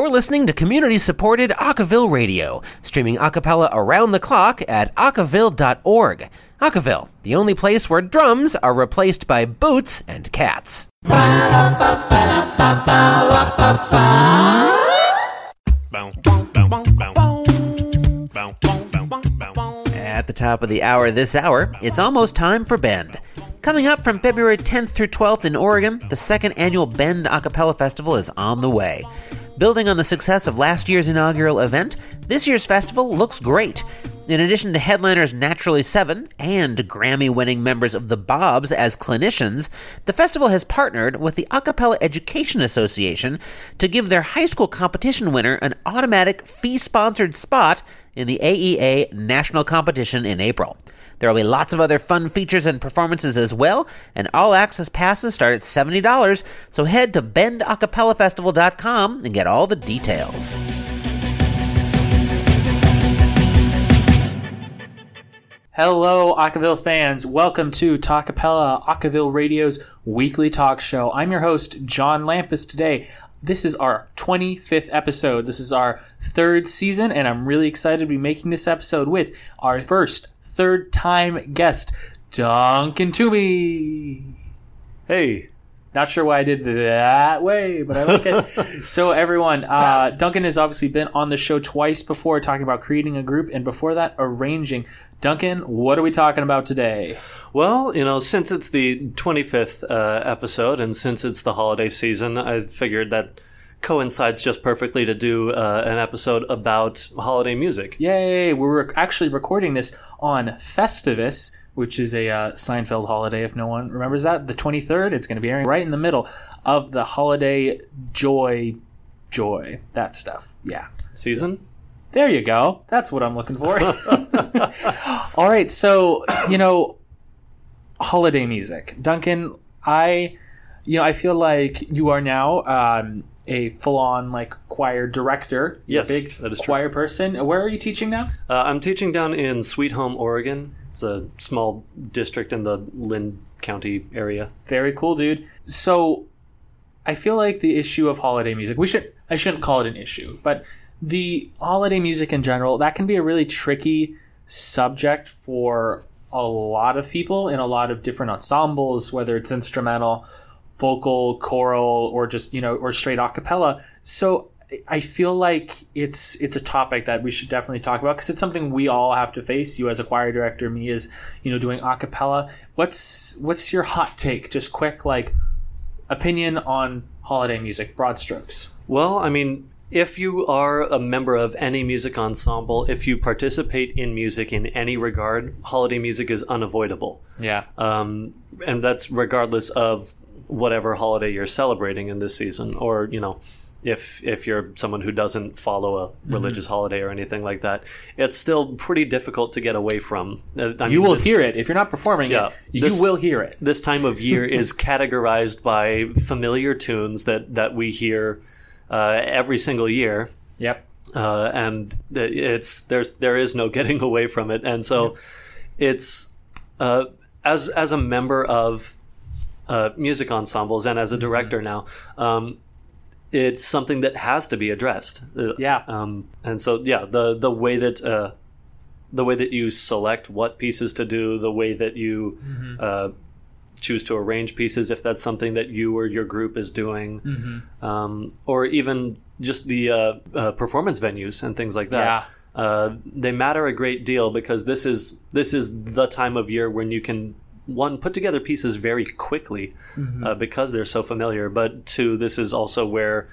You're listening to community supported Acaville Radio, streaming acapella around the clock at acaville.org. Acaville, the only place where drums are replaced by boots and cats. At the top of the hour this hour, it's almost time for Bend. Coming up from February 10th through 12th in Oregon, the second annual Bend Acapella Festival is on the way. Building on the success of last year's inaugural event, this year's festival looks great. In addition to headliners Naturally Seven and Grammy winning members of the Bobs as clinicians, the festival has partnered with the Acapella Education Association to give their high school competition winner an automatic fee sponsored spot in the AEA National Competition in April. There will be lots of other fun features and performances as well, and all access passes start at $70, so head to bendacapellafestival.com and get all the details. Hello, Acaville fans. Welcome to Talkapella, Acaville Radio's weekly talk show. I'm your host, John Lampus. Today, this is our 25th episode. This is our third season, and I'm really excited to be making this episode with our first third time guest, Duncan Toomey. Hey, Not sure why I did that way, but I like it. so, everyone, uh, Duncan has obviously been on the show twice before talking about creating a group, and before that, arranging. Duncan, what are we talking about today? well, you know, since it's the 25th uh, episode and since it's the holiday season, I figured that coincides just perfectly to do uh, an episode about holiday music. Yay! We're rec- actually recording this on Festivus, which is a uh, Seinfeld holiday. If no one remembers that, the 23rd. It's going to be airing right in the middle of the holiday joy, joy, that stuff. Yeah. Season? There you go. That's what I'm looking for. All right. So, you know, holiday music. Duncan, I, you know, I feel like you are now um, a full on like choir director. You're a Yes, big that is true. choir person. Where are you teaching now? Uh, I'm teaching down in Sweet Home, Oregon. It's a small district in the Linn County area. Very cool, dude. So, I feel like the issue of holiday music, we should, I shouldn't call it an issue, but the holiday music in general, that can be a really tricky subject for a lot of people in a lot of different ensembles, whether it's instrumental, vocal, choral, or just, you know, or straight a cappella. So, I feel like it's it's a topic that we should definitely talk about because it's something we all have to face. You as a choir director, me as you know doing a cappella. What's what's your hot take? Just quick like opinion on holiday music, broad strokes. Well, I mean, if you are a member of any music ensemble, if you participate in music in any regard, holiday music is unavoidable. Yeah, Um, and that's regardless of whatever holiday you're celebrating in this season, or, you know, if if you're someone who doesn't follow a religious holiday or anything like that, it's still pretty difficult to get away from. Uh, I you mean, will this- hear it if you're not performing Yeah, it. You this- will hear it. this time of year is categorized by familiar tunes that that we hear uh, every single year, Yep. uh, and it's there's there is no getting away from it, and so it's uh, as as a member of uh, music ensembles and as a director now. Um, it's something that has to be addressed. Uh, Yeah. Um, and so, yeah, the the way that uh, the way that you select what pieces to do, the way that you Mm-hmm. uh, choose to arrange pieces, if that's something that you or your group is doing, Mm-hmm. um, or even just the uh, uh, performance venues and things like that. Yeah. Uh, they matter a great deal because this is this is the time of year when you can one put together pieces very quickly Mm-hmm. uh, because they're so familiar but two this is also where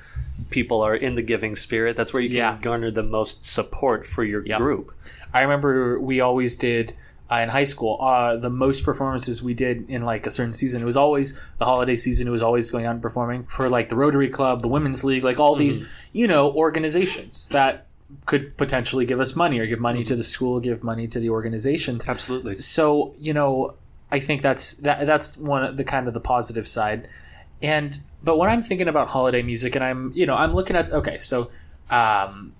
people are in the giving spirit that's where you can Yeah. garner the most support for your Yep. group I remember we always did uh, in high school. Uh, the most performances we did in like a certain season. It was always the holiday season. It was always going out and performing for like the Rotary Club, the Women's League, like all these you know organizations that could potentially give us money or give money to the school, give money to the organizations. absolutely So you know, I think that's that that's one of the kind of the positive side. And but when I'm thinking about holiday music, and I'm you know I'm looking at okay, so um,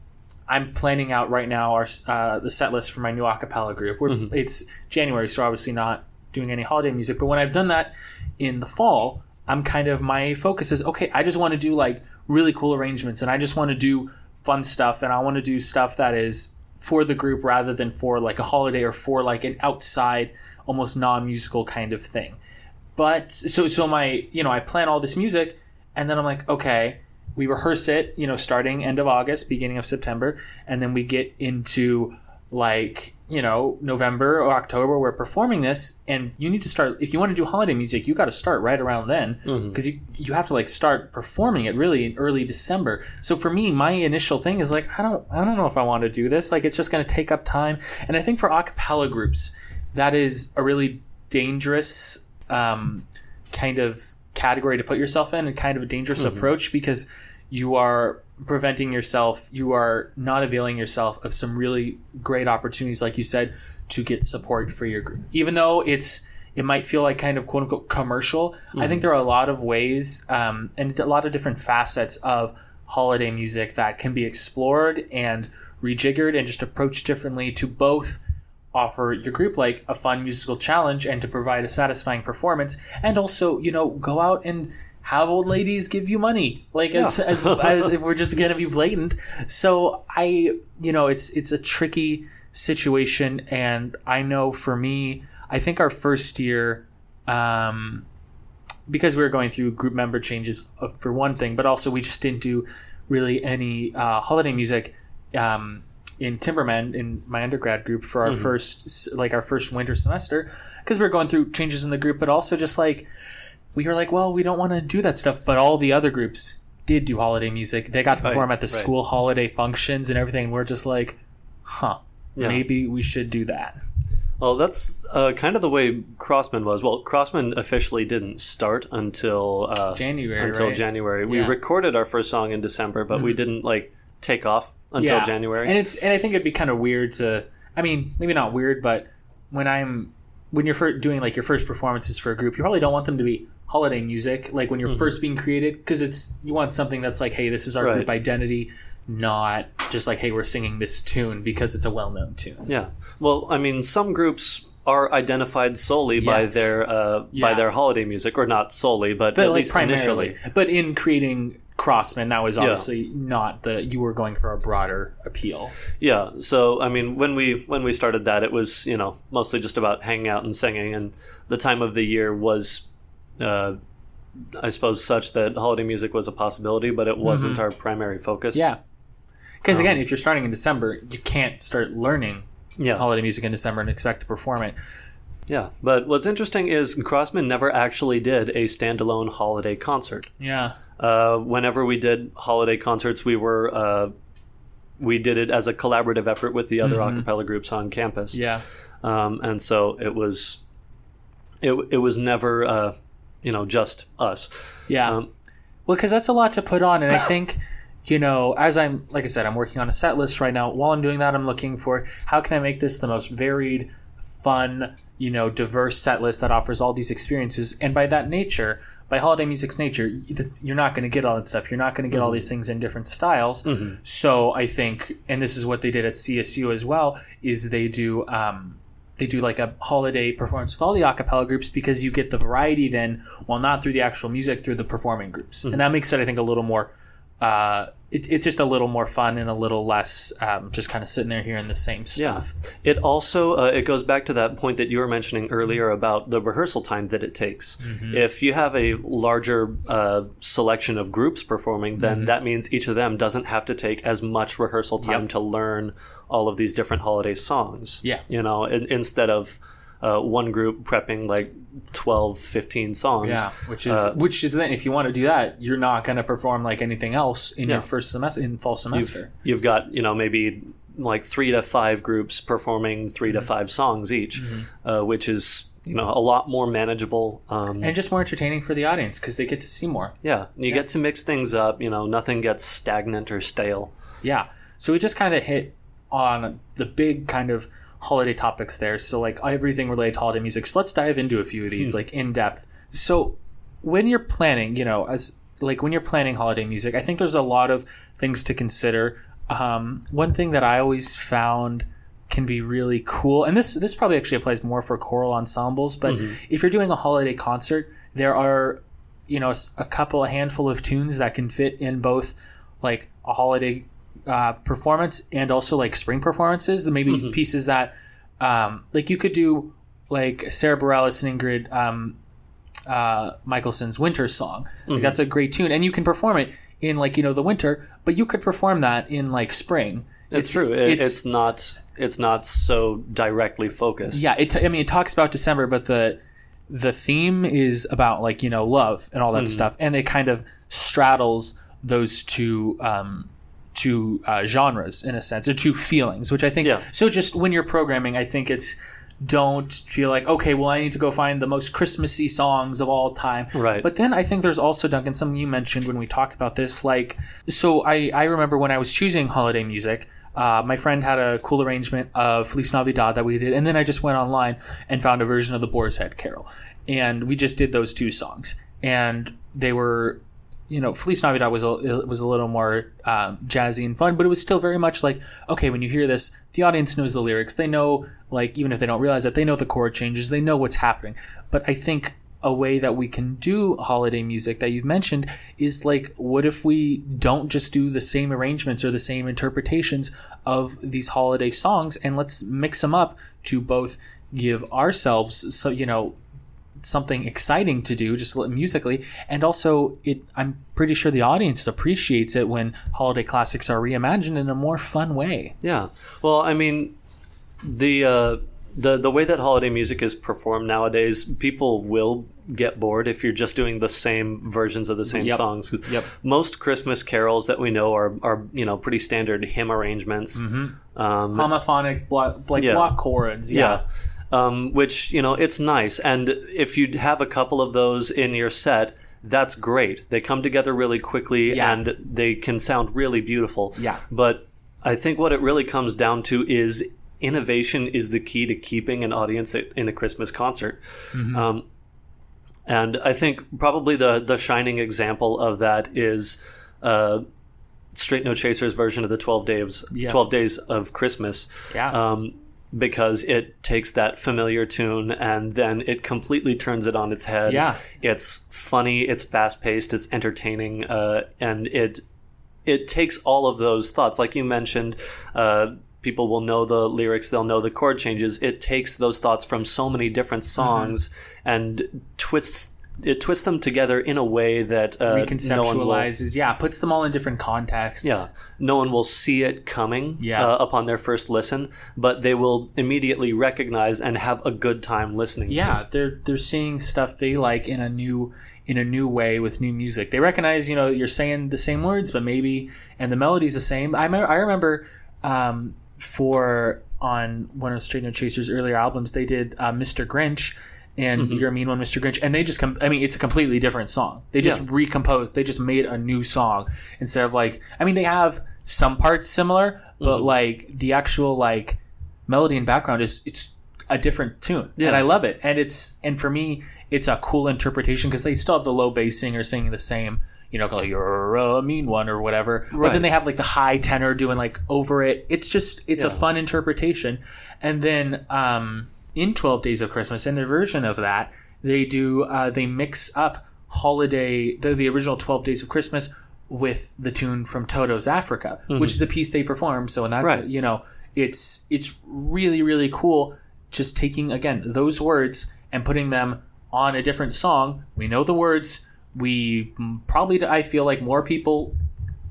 I'm planning out right now our uh, the set list for my new acapella group. We're, It's January, so obviously not doing any holiday music. But when I've done that in the fall, I'm kind of my focus is okay. I just want to do like really cool arrangements, and I just want to do fun stuff, and I want to do stuff that is for the group rather than for like a holiday or for like an outside, almost non-musical kind of thing. But so so my you know I plan all this music, and then I'm like okay. We rehearse it, you know, starting end of August, beginning of September, and then we get into like you know november or october we're performing this and you need to start if you want to do holiday music you got to start right around then mm-hmm. because you, you have to like start performing it really in early december so for me my initial thing is like i don't i don't know if i want to do this like it's just going to take up time and i think for a cappella groups that is a really dangerous um, kind of category to put yourself in and kind of a dangerous approach because you are preventing yourself you are not availing yourself of some really great opportunities like you said to get support for your group. Even though it's it might feel like kind of quote unquote commercial i think there are a lot of ways um, and a lot of different facets of holiday music that can be explored and rejiggered and just approached differently to both offer your group like a fun musical challenge and to provide a satisfying performance and also you know go out and have old ladies give you money like as, as, as if we're just gonna be blatant. So i you know it's it's a tricky situation and i know for me i think our first year um because we were going through group member changes uh, for one thing but also we just didn't do really any uh, holiday music um, in Timberman in my undergrad group for our first like our first winter semester because we were going through changes in the group, but also just like we were like, well, we don't want to do that stuff, but all the other groups did do holiday music. They got to Right, perform at the right. school holiday functions and everything. We're just like, huh, Yeah. maybe we should do that. Well, that's uh, kind of the way Crossman was. Well, Crossman officially didn't start until uh, January, Until right? January, we Yeah. Mm-hmm. recorded our first song in December, but we didn't like take off until Yeah. January. And it's and I think it'd be kind of weird to. I mean, maybe not weird, but when I'm when you're doing like your first performances for a group, you probably don't want them to be holiday music, like when you're Mm-hmm. first being created, because it's you want something that's like, hey, this is our group identity, not just like, hey, we're singing this tune because it's a well-known tune. yeah. Well, I mean, some groups are identified solely by their uh, by their holiday music, or not solely, but, But at like least primarily, initially. but in creating Crossman, that was obviously not the you were going for a broader appeal. Yeah. So I mean, when we when we started that, it was you know mostly just about hanging out and singing, and the time of the year was, uh, I suppose, such that holiday music was a possibility, but it wasn't our primary focus. Mm-hmm. Yeah. Because Um, again, if you're starting in December, you can't start learning Yeah. holiday music in December and expect to perform it. Yeah. But what's interesting is Crossman never actually did a standalone holiday concert. Yeah. Uh, whenever we did holiday concerts, we were uh, we did it as a collaborative effort with the other a cappella groups on campus. Mm-hmm. Yeah. um, and so it was it, it was never uh, you know just us Yeah. Um, well, because that's a lot to put on. And I think, you know, as I'm, like I said, I'm working on a set list right now. While I'm doing that, I'm looking for how can I make this the most varied, fun, you know, diverse set list that offers all these experiences. And by that nature, by holiday music's nature, that's, you're not going to get all that stuff. You're not going to get all mm-hmm. these things in different styles. Mm-hmm. So I think, and this is what they did at CSU as well, is they do. Um, they do like a holiday performance with all the a cappella groups because you get the variety then while not through the actual music through the performing groups mm-hmm. and that makes it i think a little more uh, it, it's just a little more fun and a little less um, just kind of sitting there hearing the same stuff. yeah it also uh, it goes back to that point that you were mentioning earlier about the rehearsal time that it takes if you have a larger uh, selection of groups performing then that means each of them doesn't have to take as much rehearsal time Yep. to learn all of these different holiday songs Yeah. you know in, instead of uh, one group prepping like 12 15 songs yeah which is Uh, which is then if you want to do that you're not going to perform like anything else in Yeah. your first semester in fall semester you've, you've got you know maybe like three to five groups performing 3 Mm-hmm. to five songs each uh, which is you know a lot more manageable um, and just more entertaining for the audience because they get to see more yeah you get to mix things up you know nothing gets stagnant or stale Yeah. So we just kind of hit on the big kind of holiday topics there. So like everything related to holiday music. So let's dive into a few of these like in depth. So when you're planning, you know, as like when you're planning holiday music, I think there's a lot of things to consider. Um, one thing that I always found can be really cool, and this this probably actually applies more for choral ensembles, but if you're doing a holiday concert, there are you know a couple a handful of tunes that can fit in both like a holiday uh, performance and also like spring performances the maybe pieces that um, like you could do like sarah bareilles and ingrid um, uh, michaelson's winter song like, that's a great tune and you can perform it in like you know the winter but you could perform that in like spring It's, true. It, it's, not. It's not so directly focused. yeah it i mean it talks about december but the the theme is about like you know love and all that stuff and it kind of straddles those two um two uh, genres in a sense or to feelings which i think Yeah. so just when you're programming i think it's don't feel like okay well i need to go find the most christmassy songs of all time Right. but then i think there's also duncan something you mentioned when we talked about this like so i i remember when i was choosing holiday music uh, my friend had a cool arrangement of Feliz Navidad that we did, and then I just went online and found a version of the Boar's Head Carol, and we just did those two songs, and they were, you know, Feliz Navidad was a, was a little more um, jazzy and fun, but it was still very much like, okay, when you hear this, the audience knows the lyrics, they know, like even if they don't realize it, they know the chord changes, they know what's happening, but I think a way that we can do holiday music that you've mentioned is like what if we don't just do the same arrangements or the same interpretations of these holiday songs and let's mix them up to both give ourselves so you know something exciting to do just musically and also it i'm pretty sure the audience appreciates it when holiday classics are reimagined in a more fun way Yeah. Well, I mean, the uh, the the way that holiday music is performed nowadays, people will get bored if you're just doing the same versions of the same Yep. songs. 'Cause Yep. most Christmas carols that we know are are you know pretty standard hymn arrangements. Um, homophonic block, like Yeah. block chords yeah, yeah. Um, which you know it's nice, and if you have a couple of those in your set, that's great. They come together really quickly, Yeah. and they can sound really beautiful. Yeah. But I think what it really comes down to is innovation is the key to keeping an audience in a Christmas concert. Um, and I think probably the the shining example of that is uh, Straight No Chaser's version of the Twelve Days Yeah. Twelve Days of Christmas. Yeah. Um, because it takes that familiar tune and then it completely turns it on its head. Yeah. It's funny, it's fast paced, it's entertaining, uh, and it it takes all of those thoughts, like you mentioned. Uh, people will know the lyrics, they'll know the chord changes. It takes those thoughts from so many different Mm-hmm. songs and twists it twists them together in a way that uh, no will yeah puts them all in different contexts yeah, no one will see it coming Yeah. uh, upon their first listen, but they will immediately recognize and have a good time listening. yeah they're they're seeing stuff they like in a new in a new way with new music they recognize you know you're saying the same words but maybe and the melody's the same i, me- I remember um, for on one of straight no chasers earlier albums they did uh, mr grinch and Mm-hmm. you're a mean one mr grinch and they just come i mean it's a completely different song they just Yeah. recomposed they just made a new song instead of like i mean they have some parts similar but Mm-hmm. like the actual like melody and background is it's a different tune Yeah. and i love it and it's and for me it's a cool interpretation because they still have the low bass singer singing the same you know like you're a mean one or whatever Right. but then they have like the high tenor doing like over it it's just it's a fun interpretation and then um in 12 days of christmas in their version of that they do uh, they mix up holiday the, the original 12 days of christmas with the tune from toto's africa which is a piece they perform so and that's Right. you know it's it's really really cool just taking again those words and putting them on a different song. We know the words. We probably i feel like more people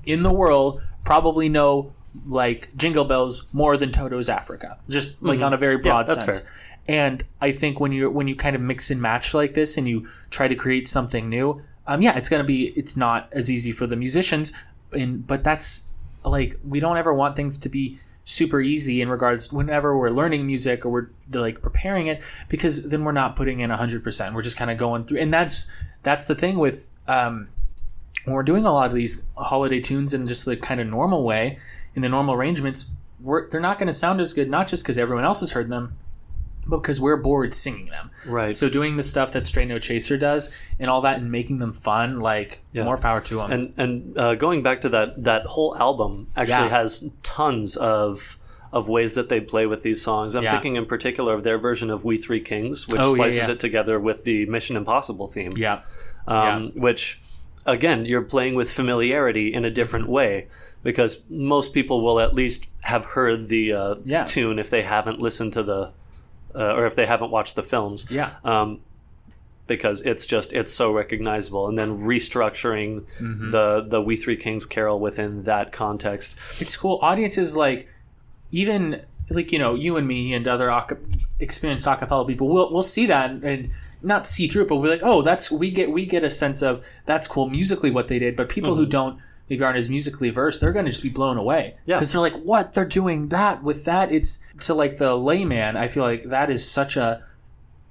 in the world probably know like jingle bells more than toto's africa just like on a very broad that's sense. fair. And i think when you when you kind of mix and match like this and you try to create something new um yeah it's gonna be it's not as easy for the musicians. And but that's like we don't ever want things to be super easy in regards whenever we're learning music or we're like preparing it because then we're not putting in 100% we're just kind of going through and that's that's the thing with um when we're doing a lot of these holiday tunes in just the kind of normal way in the normal arrangements they're not going to sound as good not just because everyone else has heard them because we're bored singing them Right. so doing the stuff that Straight No Chaser does and all that and making them fun like more power to them and and uh, going back to that that whole album actually Yeah. has tons of of ways that they play with these songs. I'm Yeah. thinking in particular of their version of "We Three Kings," which Oh, splices yeah. it together with the Mission Impossible theme. yeah um, which again you're playing with familiarity in a different way because most people will at least have heard the uh, Yeah. tune if they haven't listened to the uh, or if they haven't watched the films Yeah. um, because it's just it's so recognizable and then restructuring Mm-hmm. the the we three kings carol within that context it's cool. Audiences like even like you know you and me and other aca- experienced acapella people will will see that and, and not see through it, but we're like, oh, that's we get we get a sense of that's cool musically what they did. But people Mm-hmm. who don't maybe aren't as musically versed, they're going to just be blown away Yeah. because they're like, what they're doing that with that. It's to like the layman. I feel like that is such a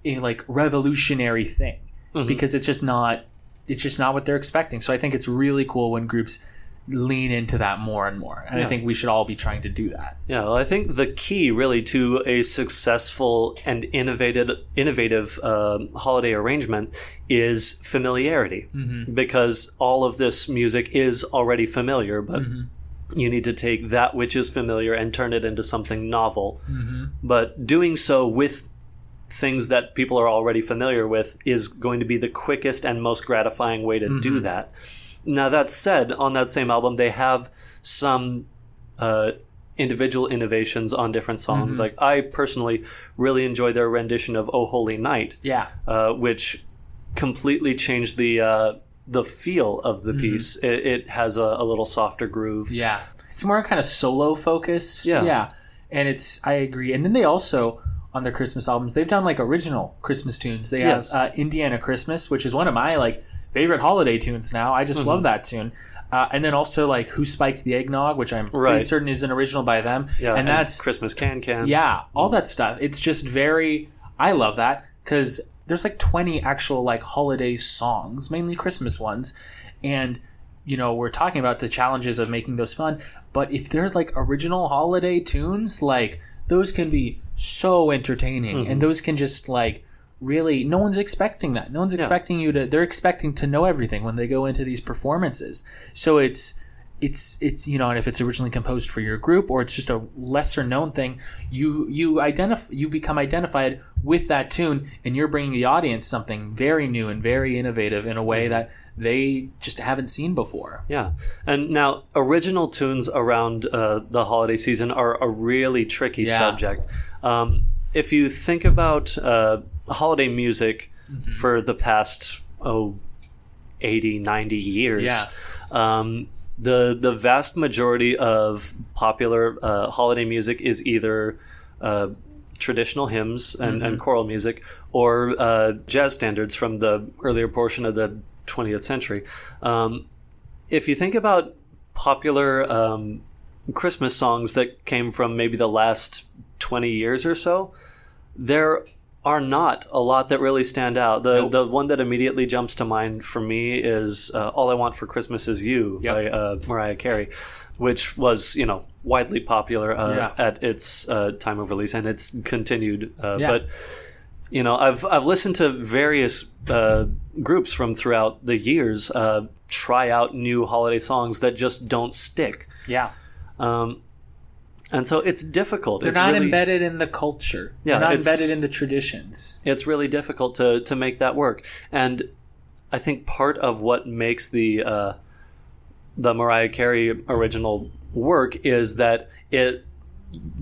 a like revolutionary thing Mhm. because it's just not it's just not what they're expecting. So I think it's really cool when groups lean into that more and more. And I think we should all be trying to do that. Yeah, well, I think the key really to a successful and innovative innovative um holiday arrangement is familiarity, mm-hmm. because all of this music is already familiar, but mm-hmm. you need to take that which is familiar and turn it into something novel. Mm-hmm. But doing so with things that people are already familiar with is going to be the quickest and most gratifying way to do that. Now that said, on that same album, they have some uh, individual innovations on different songs. Like I personally really enjoy their rendition of "Oh Holy Night," Yeah. uh, which completely changed the uh, the feel of the piece. It, it has a, a little softer groove. Yeah. It's more kind of solo focused. Yeah. Yeah. And it's I agree. And then they also on their Christmas albums, they've done like original Christmas tunes. They Yes. have uh, Indiana Christmas, which is one of my like favorite holiday tunes now. I just Mm-hmm. love that tune. Uh, and then also like Who Spiked the Eggnog, which I'm pretty Right. certain is an original by them. Yeah, and that's Christmas Can Can. Yeah, all that stuff. It's just very. I love that because there's like 20 actual like holiday songs, mainly Christmas ones, and you know we're talking about the challenges of making those fun. But if there's like original holiday tunes, like those can be so entertaining, and those can just like really no one's expecting that. No one's expecting you to they're expecting to know everything when they go into these performances. So it's it's it's you know and if it's originally composed for your group or it's just a lesser known thing you you identify you become identified with that tune and you're bringing the audience something very new and very innovative in a way that they just haven't seen before. Yeah, and now original tunes around uh, the holiday season are a really tricky Yeah. subject. Um, if you think about uh, holiday music Mm-hmm. for the past oh 80 90 years Yeah. um, the the vast majority of popular uh, holiday music is either uh, traditional hymns and, Mm-hmm. and choral music or uh, jazz standards from the earlier portion of the 20th century. Um, if you think about popular um, Christmas songs that came from maybe the last 20 years or so, there are not a lot that really stand out. The Nope. the one that immediately jumps to mind for me is uh, "All I Want for Christmas Is You" Yep. by uh, Mariah Carey, which was you know widely popular uh, Yeah. at its uh, time of release, and it's continued. Uh, Yeah. But you know, I've I've listened to various uh, groups from throughout the years uh, try out new holiday songs that just don't stick. yeah Um, and so it's difficult. they're it's not really, embedded in the culture Yeah, they're not embedded in the traditions It's really difficult to to make that work. And I think part of what makes the uh, the Mariah Carey original work is that it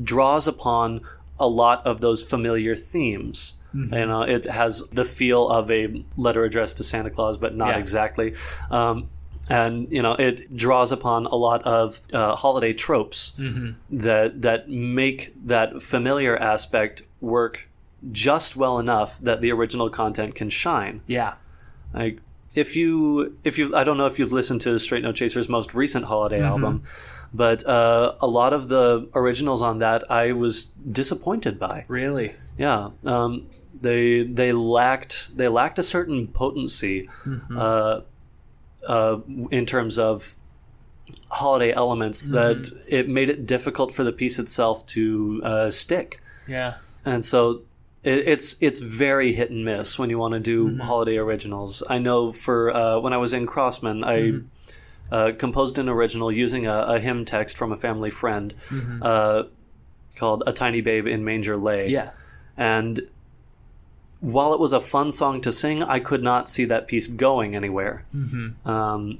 draws upon a lot of those familiar themes. You know, it has the feel of a letter addressed to Santa Claus, but not Yeah. exactly. Um, and you know, it draws upon a lot of uh, holiday tropes that that make that familiar aspect work just well enough that the original content can shine. yeah. Like if you if you I don't know if you've listened to Straight No Chaser's most recent holiday album, but uh, a lot of the originals on that I was disappointed by. really? Yeah, um, they they lacked they lacked a certain potency uh, uh, in terms of holiday elements that it made it difficult for the piece itself to uh, stick. Yeah. And so it, it's it's very hit and miss when you want to do holiday originals. I know for uh, when I was in Crossman, I uh, composed an original using a, a hymn text from a family friend uh, called "A Tiny Babe in Manger Lay." yeah. And while it was a fun song to sing, I could not see that piece going anywhere. Mm-hmm. Um,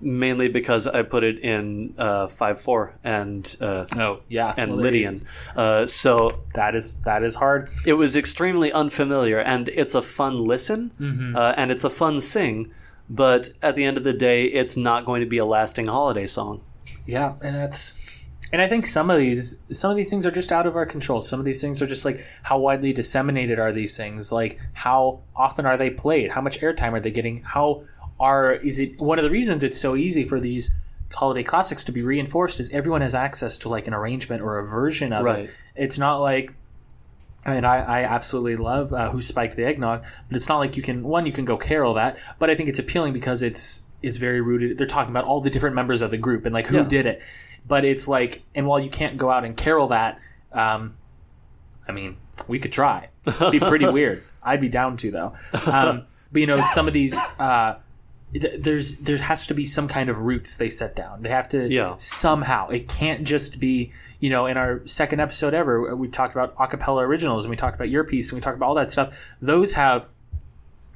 mainly because I put it in uh, five four and uh, Oh yeah, and Well, there you- Lydian. Uh, so That is that is hard. it was extremely unfamiliar, and it's a fun listen, Mm-hmm. uh, and it's a fun sing. But at the end of the day, it's not going to be a lasting holiday song. Yeah, and that's and I think some of these some of these things are just out of our control. Some of these things are just like how widely disseminated are these things? Like how often are they played? How much airtime are they getting? How are is it one of the reasons it's so easy for these holiday classics to be reinforced is everyone has access to like an arrangement or a version of Right. it. It's not like I mean, I, I absolutely love uh, Who Spiked the Eggnog, but it's not like you can one you can go carol that, but I think it's appealing because it's it's very rooted. They're talking about all the different members of the group and like who Yeah. did it, but it's like, and while you can't go out and carol that, um, I mean, we could try. It'd be pretty weird. I'd be down to though. Um, but you know, some of these. Uh, th- there's there has to be some kind of roots they set down. They have to Yeah. somehow. It can't just be you know. In our second episode ever, we talked about acapella originals and we talked about your piece and we talked about all that stuff. Those have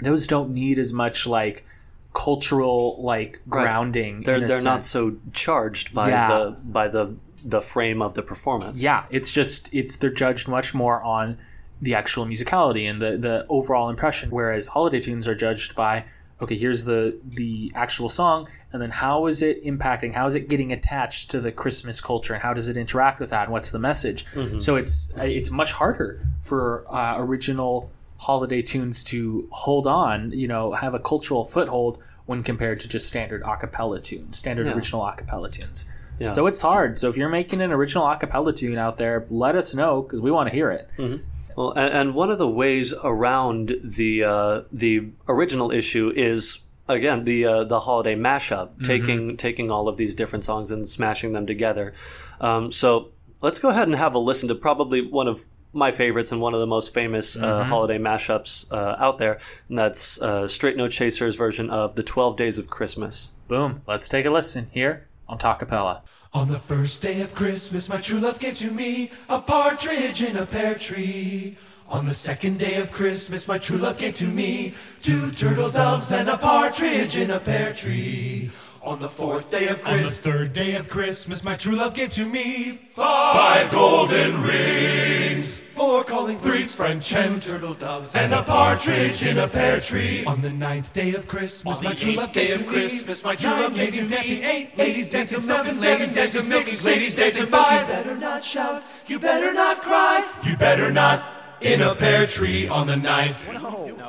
those don't need as much like cultural like Right. grounding. They're they're not so charged by Yeah. the by the the frame of the performance. Yeah, it's just it's they're judged much more on the actual musicality and the the overall impression, whereas holiday tunes are judged by okay, here's the the actual song, and then how is it impacting? How is it getting attached to the Christmas culture, and how does it interact with that? And what's the message? So it's it's much harder for uh, original holiday tunes to hold on, you know, have a cultural foothold when compared to just standard a cappella tunes, standard Yeah. original a cappella tunes. Yeah. So it's hard. So if you're making an original a cappella tune out there, let us know because we want to hear it. Well, and, and one of the ways around the uh, the original issue is again the uh, the holiday mashup, taking taking all of these different songs and smashing them together. Um, so let's go ahead and have a listen to probably one of my favorites and one of the most famous uh, holiday mashups uh, out there, and that's uh, Straight No Chasers version of the Twelve Days of Christmas. Boom. Let's take a listen here on Talkapella. On the first day of Christmas, my true love gave to me a partridge in a pear tree. On the second day of Christmas, my true love gave to me two turtle doves and a partridge in a pear tree. On the fourth day of Christmas, on the third day of Christmas, my true love gave to me five golden rings. Four calling three French hens, two turtle doves, and a partridge in a pear tree. On the ninth day of Christmas, my true love gave to Christmas, my true love gave to me eight ladies dancing, seven ladies dancing, six ladies dancing, five. You better not shout, you better not cry, you better not in a pear tree on the ninth.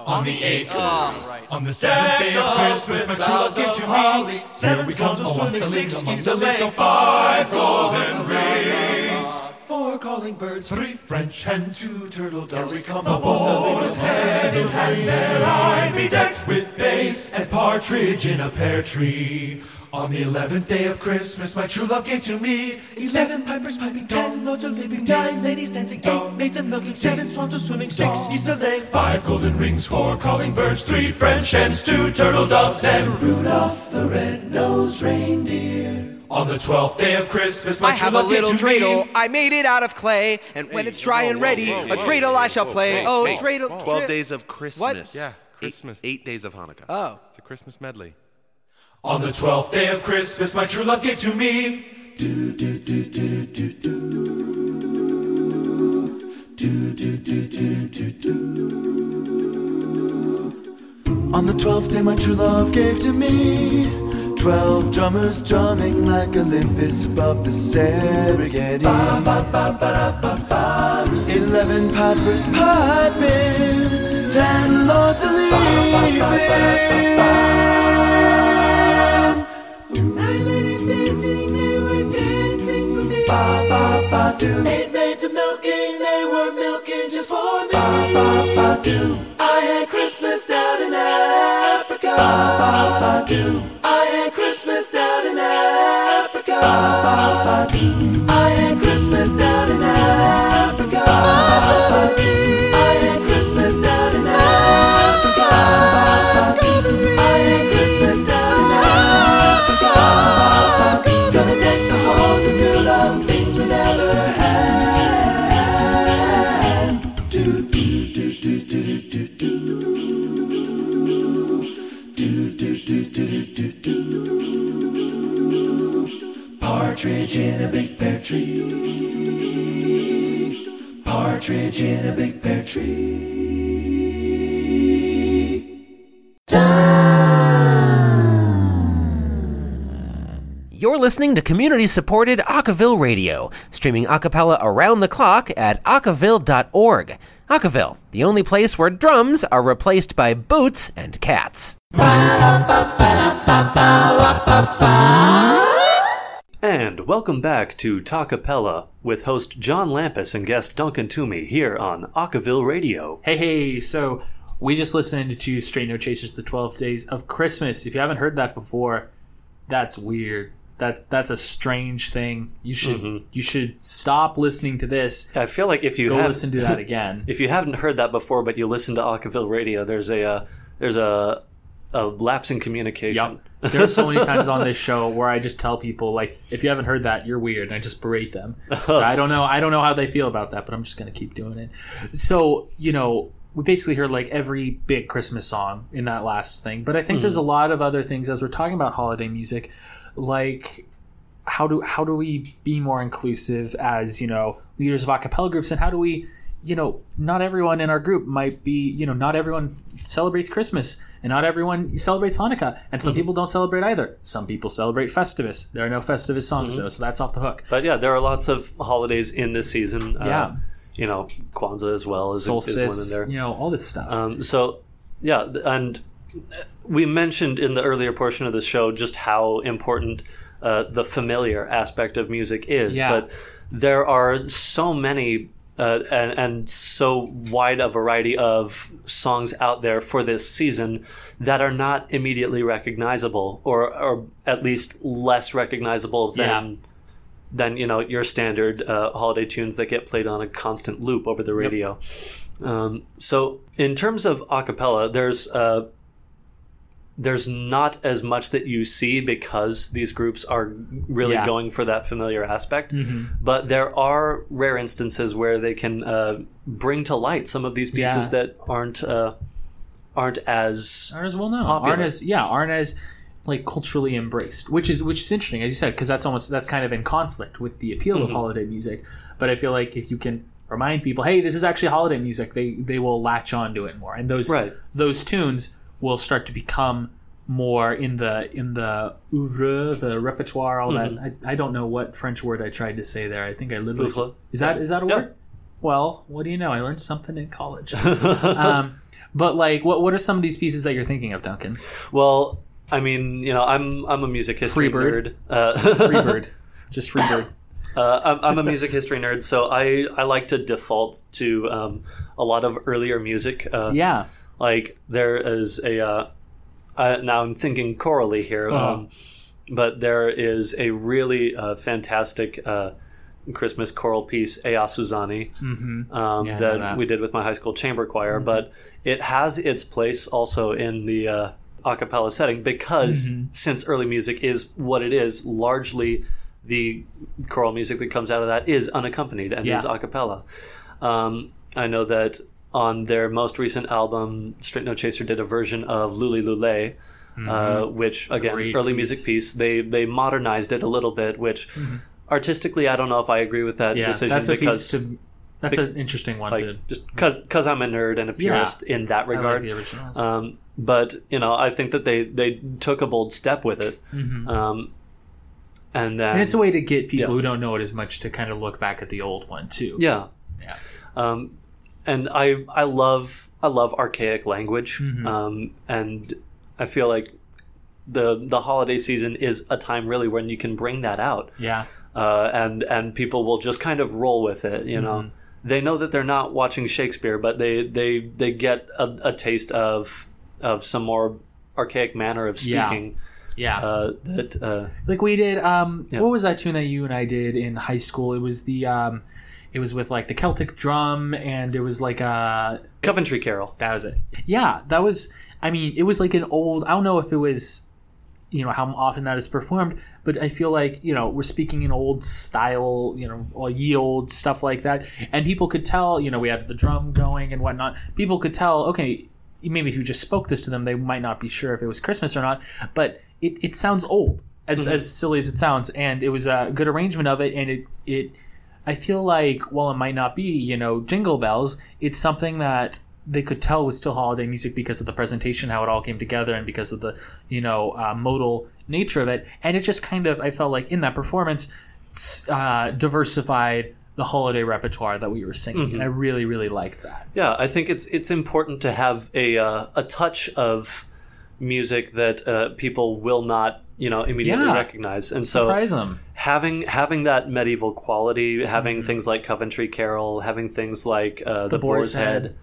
On the eighth, oh. on the seventh day of Christmas, my true love gave to me. Seven we come, oh, six geese a laying, five golden rings. Four calling birds, three French hens, two turtle doves. Here we come, the boys, hand in hand, there I be decked with bass and partridge in a pear tree. On the eleventh day of Christmas, my true love gave to me eleven pipers piping, ten lords a leaping, nine ladies dancing, eight maids a milking, seven swans a swimming, six geese a laying, five golden rings, four calling birds, three French hens, two turtle doves, and Rudolph the red-nosed reindeer. On the twelfth day of Christmas, my I true have a love gave little to me dreidel. I made it out of clay, and when it's dry and ready, a dreidel I shall play. Oh, dreidel. 12 dre- days of Christmas. What? Yeah, Christmas. Eight, eight days of Hanukkah. Oh. It's a Christmas medley. On the twelfth day of Christmas, my true love gave to me. Do do do do do do. Do do do do do do. On the twelfth day, my true love gave to me. Twelve drummers drumming like Olympus above the Serengeti. Ba, ba, ba, ba, ba, ba. Eleven pipers piping, ten lords a leaping. Nine ladies dancing, they were dancing for me. Ba ba ba do. Eight maids a milking, they were milking just for me. Ba ba ba do. I had Christmas down in Africa. Ba ba ba do. I had Christmas down in Africa. I had Christmas down in Africa. Partridge in a big pear tree. Partridge in a big pear tree. You're listening to community supported Acaville Radio, streaming a cappella around the clock at acaville.org. Acaville, the only place where drums are replaced by boots and cats. And welcome back to Talkapella with host John Lampus and guest Duncan Toomey here on Acaville Radio. Hey, hey, so we just listened to Straight No Chasers, The 12 Days of Christmas. If you haven't heard that before, that's weird. That's that's a strange thing. You should you should stop listening to this. I feel like if you Go have, listen to that again. if you haven't heard that before, but you listen to Acaville Radio, there's a uh, there's a a lapse in communication. Yep. There's so many times on this show where I just tell people like, if you haven't heard that, you're weird, and I just berate them. So I don't know. I don't know how they feel about that, but I'm just gonna keep doing it. So you know, we basically heard like every big Christmas song in that last thing, but I think there's hmm. a lot of other things as we're talking about holiday music, like how do how do we be more inclusive as you know leaders of a cappella groups, and how do we you know, not everyone in our group might be, you know, not everyone celebrates Christmas and not everyone celebrates Hanukkah. And some people don't celebrate either. Some people celebrate Festivus. There are no Festivus songs though, so that's off the hook. But yeah, there are lots of holidays in this season. Yeah. Uh, you know, Kwanzaa as well is, is one in there. you know, all this stuff. Um, so, yeah, and we mentioned in the earlier portion of the show just how important uh, the familiar aspect of music is. Yeah. But there are so many. Uh, and, and so wide a variety of songs out there for this season that are not immediately recognizable, or, or at least less recognizable than Yeah. than you know your standard uh, holiday tunes that get played on a constant loop over the radio. Um, so in terms of acapella, there's uh, there's not as much that you see because these groups are really Yeah. going for that familiar aspect. But there are rare instances where they can uh, bring to light some of these pieces Yeah. that aren't uh, aren't as aren't as well known. popular. Aren't as yeah, aren't as like culturally embraced, which is which is interesting, as you said, because that's almost that's kind of in conflict with the appeal Mm-hmm. of holiday music. But I feel like if you can remind people, hey, this is actually holiday music, they they will latch on to it more, and those Right. those tunes will start to become more in the in the oeuvre, the repertoire, all Mm-hmm. that. I, I don't know what French word I tried to say there. I think I literally just- is that is that a Yeah. word? Well, what do you know? I learned something in college. um, but like, what what are some of these pieces that you're thinking of, Duncan? well. I mean, you know, I'm I'm a music history Freebird. nerd. Uh, Freebird, just Freebird. Uh, I'm, I'm a music history nerd, so I, I like to default to um, a lot of earlier music. Uh, Yeah, Like there is a uh, uh, now I'm thinking chorally here, Uh-huh. um, but there is a really uh, fantastic uh, Christmas choral piece, Ea Suzani, mm-hmm. um, Yeah, that, that. we did with my high school chamber choir. But it has its place also in the uh, a cappella setting because Mm-hmm. since early music is what it is, largely the choral music that comes out of that is unaccompanied and Yeah. is a cappella. Um, I know that on their most recent album, Straight No Chaser did a version of Luli Lule. Uh, which again, Mm-hmm. Great early piece. Mm-hmm. music piece. They they modernized it a little bit, which artistically, I don't know if I agree with that yeah. decision That's a because to. That's an interesting one like to. just because I'm a nerd and a purist in that like regard. originals. um, but you know, I think that they they took a bold step with it, um, and then Mm-hmm. and it's a way to get people yeah. who don't know it as much to kind of look back at the old one too. yeah, Yeah. Um, and I I love I love archaic language, Mm-hmm. um, and I feel like the the holiday season is a time really when you can bring that out. Yeah. uh, and and people will just kind of roll with it. You know, Mm-hmm. they know that they're not watching Shakespeare, but they they they get a, a taste of of some more archaic manner of Yeah. speaking. Yeah. Uh, that uh, like we did um Yeah. what was that tune that you and I did in high school? It was the um it was with like the Celtic drum and it was like a Coventry Carol. That was it. Yeah, that was. I mean, it was like an old. I don't know if it was, you know, how often that is performed, but I feel like you know we're speaking in old style, you know, or ye old stuff like that, and people could tell. You know, we had the drum going and whatnot. People could tell. Okay, maybe if you just spoke this to them, they might not be sure if it was Christmas or not. But it, it sounds old, as, mm-hmm. as silly as it sounds, and it was a good arrangement of it, and it it. I feel like while it might not be, you know, jingle bells, it's something that they could tell was still holiday music because of the presentation, how it all came together, and because of the, you know, uh, modal nature of it. And it just kind of, I felt like in that performance, uh, diversified the holiday repertoire that we were singing, and I really, really liked that. Yeah, I think it's it's important to have a uh, a touch of music that uh, people will not you know immediately Yeah. recognize, and so Surprise them. having having that medieval quality, having Mm-hmm. things like Coventry Carol, having things like uh, the, Boar's Boar's Head,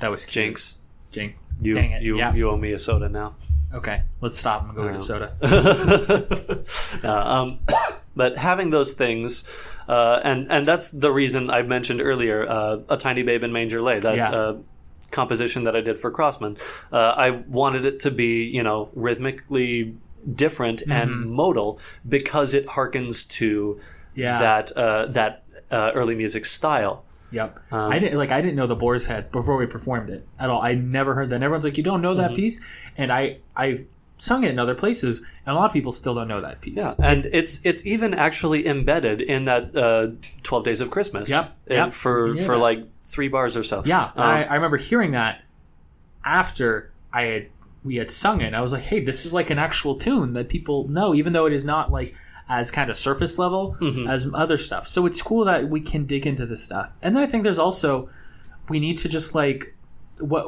That was cute. Jinx. Jinx. You Dang it. you yeah. you owe me a soda now. Okay, let's stop and go Oh. to soda. Uh, um, but having those things, uh, and and that's the reason I mentioned earlier, uh, a tiny babe in manger lay that Yeah. uh, composition that I did for Crossman. Uh, I wanted it to be you know rhythmically different and modal because it harkens to Mm-hmm. Yeah. that uh, that uh, early music style. Yep. Um, I didn't like. I didn't know the Boar's Head before we performed it at all. I never heard that. And everyone's like, "You don't know Mm-hmm. that piece," and I I've sung it in other places, and a lot of people still don't know that piece. Yeah, and it's it's even actually embedded in that uh, Twelve Days of Christmas. Yep, yep. for for that. like three bars or so. Yeah, Um, I, I remember hearing that after I had we had sung it. I was like, "Hey, this is like an actual tune that people know, even though it is not like as kind of surface level Mm-hmm. as other stuff." So it's cool that we can dig into this stuff. And then I think there's also we need to just like what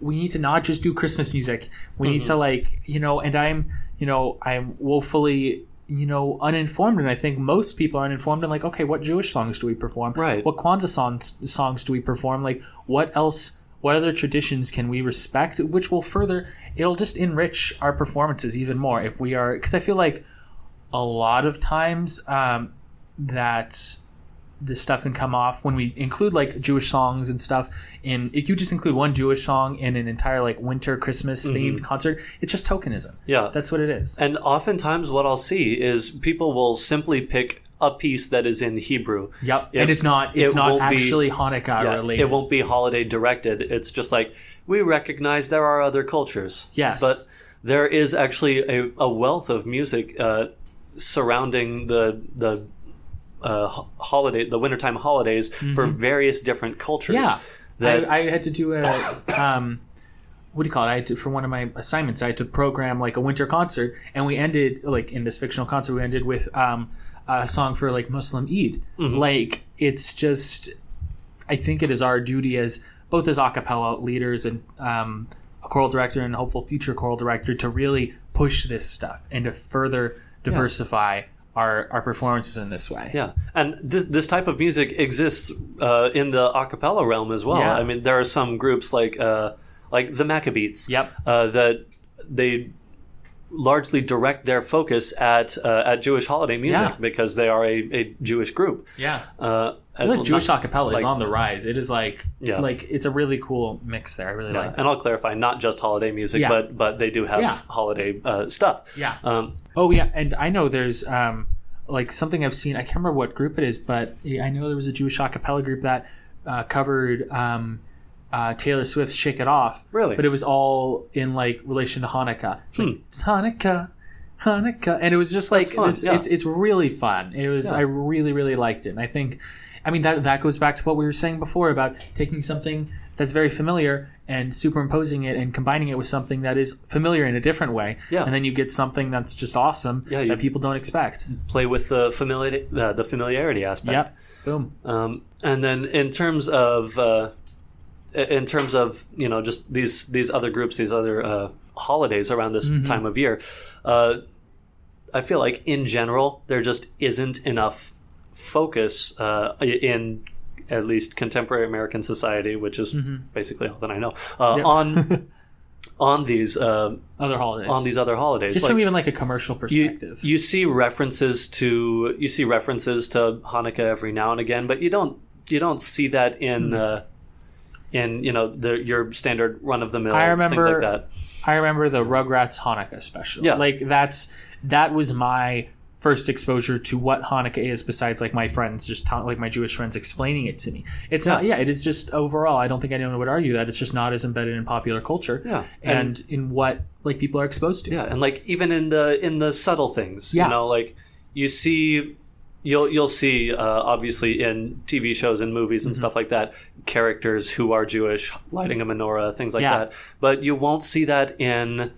we need to not just do Christmas music. We need Mm-hmm. to like you know. And I'm you know I'm woefully you know uninformed and i think most people are uninformed and like okay what jewish songs do we perform Right. what kwanzaa songs songs do we perform like what else what other traditions can we respect which will further it'll just enrich our performances even more if we are because i feel like a lot of times um, that this stuff can come off when we include like Jewish songs and stuff. And if you just include one Jewish song in an entire like winter Christmas themed concert, it's just tokenism. Mm-hmm. Yeah. that's what it is. And oftentimes, what I'll see is people will simply pick a piece that is in Hebrew. Yep, It- and it's not it's it not won't be- actually Hanukkah Yeah, related. it won't be holiday directed. It's just like we recognize there are other cultures. Yes. but there is actually a, a wealth of music uh, surrounding the the uh, holiday, the wintertime holidays for various different cultures. Mm-hmm. Yeah, that I, I had to do a um, what do you call it? I had to for one of my assignments. I had to program like a winter concert, and we ended like in this fictional concert. We ended with um, a song for like Muslim Eid. Mm-hmm. Like it's just, I think it is our duty as both as a cappella leaders and um, a choral director and hopeful future choral director to really push this stuff and to further diversify. Our, our performances in this way. Yeah, and this this type of music exists uh, in the a cappella realm as well. Yeah. I mean, there are some groups like uh, like the Maccabeats. Yep. Uh, that they largely direct their focus at uh, at Jewish holiday music Yeah. because they are a, a Jewish group. Yeah. Uh, I like Jewish not- acapella is on the rise. It is like Yeah. like it's a really cool mix there. I really Yeah, like. That. and I'll clarify, not just holiday music, Yeah. but but they do have holiday uh, stuff. Yeah. Um, Oh yeah, and I know there's um like something I've seen. I can't remember what group it is, but I know there was a Jewish acapella group that uh, covered um, uh, Taylor Swift's "Shake It Off." Really? but it was all in like relation to Hanukkah. It's, like, Hmm. it's Hanukkah. Hanukkah, and it was just like That's fun, this, yeah. it's it's really fun. It was Yeah. I really really liked it, and I think, I mean that that goes back to what we were saying before about taking something that's very familiar and superimposing it and combining it with something that is familiar in a different way, Yeah. and then you get something that's just awesome Yeah, that people don't expect. play with the familiarity uh, the familiarity aspect. Yep, boom. Um, and then in terms of uh, in terms of you know just these these other groups, these other uh, holidays around this Mm-hmm. time of year, uh, I feel like in general there just isn't enough focus uh, in at least contemporary American society, which is basically all that I know, uh, Mm-hmm. Yeah. on on these uh, Other holidays. on these other holidays. just Like, from even like a commercial perspective. you see references to you see references to Hanukkah every now and again, but you don't you don't see that in Hmm. uh, in you know the your standard run of the mill I remember things like that. I remember the Rugrats Hanukkah special. Yeah. Like that's that was my first exposure to what Hanukkah is besides like my friends just ta- like my Jewish friends explaining it to me. It's not yeah, it is just overall I don't think anyone would argue that it's just not as embedded in popular culture Yeah, and, in what like people are exposed to. Yeah, and like even in the in the subtle things, Yeah. you know, like you see, you'll you'll see uh, obviously in TV shows and movies Mm-hmm. and stuff like that, characters who are Jewish lighting a menorah, things like Yeah. that. But you won't see that in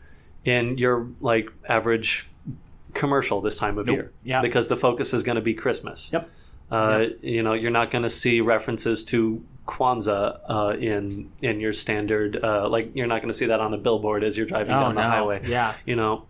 in your like average commercial this time of Nope. year, Yeah. because the focus is going to be Christmas. Yep. Uh, You know, you're not going to see references to Kwanzaa uh, in in your standard. Uh, like you're not going to see that on a billboard as you're driving Oh, down the no. highway. Yeah. You know,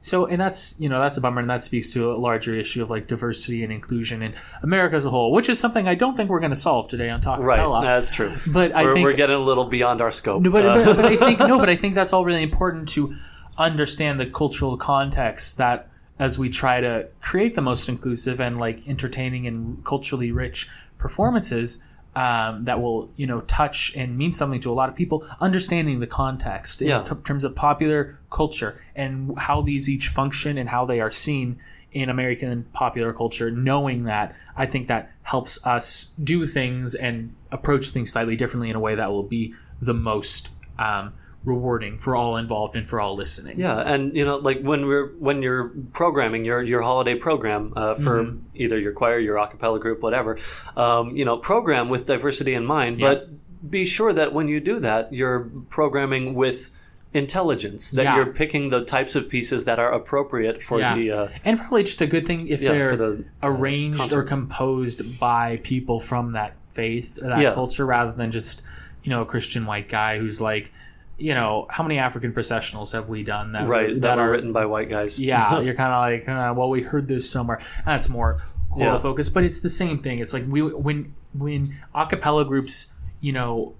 So, and that's you know that's a bummer, and that speaks to a larger issue of like diversity and inclusion in America as a whole, which is something I don't think we're going to solve today on Talk Right, Bella. that's true. But we're, think- we're getting a little beyond our scope. No, but, Uh, but, but I think no, but I think that's all really important to understand the cultural context that as we try to create the most inclusive and like entertaining and culturally rich performances um, that will you know touch and mean something to a lot of people understanding the context in Yeah. t- terms of popular culture and how these each function and how they are seen in American popular culture, knowing that I think that helps us do things and approach things slightly differently in a way that will be the most um, rewarding for all involved and for all listening. yeah, and you know, like when we're when you're programming your your holiday program uh, for Mm-hmm. either your choir, your a cappella group, whatever, um, you know, program with diversity in mind. But be sure that when you do that, you're programming with intelligence. That Yeah. you're picking the types of pieces that are appropriate for Yeah. the. Uh, and probably just a good thing if Yeah, they're the, uh, arranged or composed by people from that faith or that Yeah. culture rather than just you know a Christian white guy who's like you know how many African processionals have we done that right, were- that, are written by white guys. yeah you're kind of like uh, well we heard this somewhere that's more quota Yeah. focus but it's the same thing it's like we when when a cappella groups you know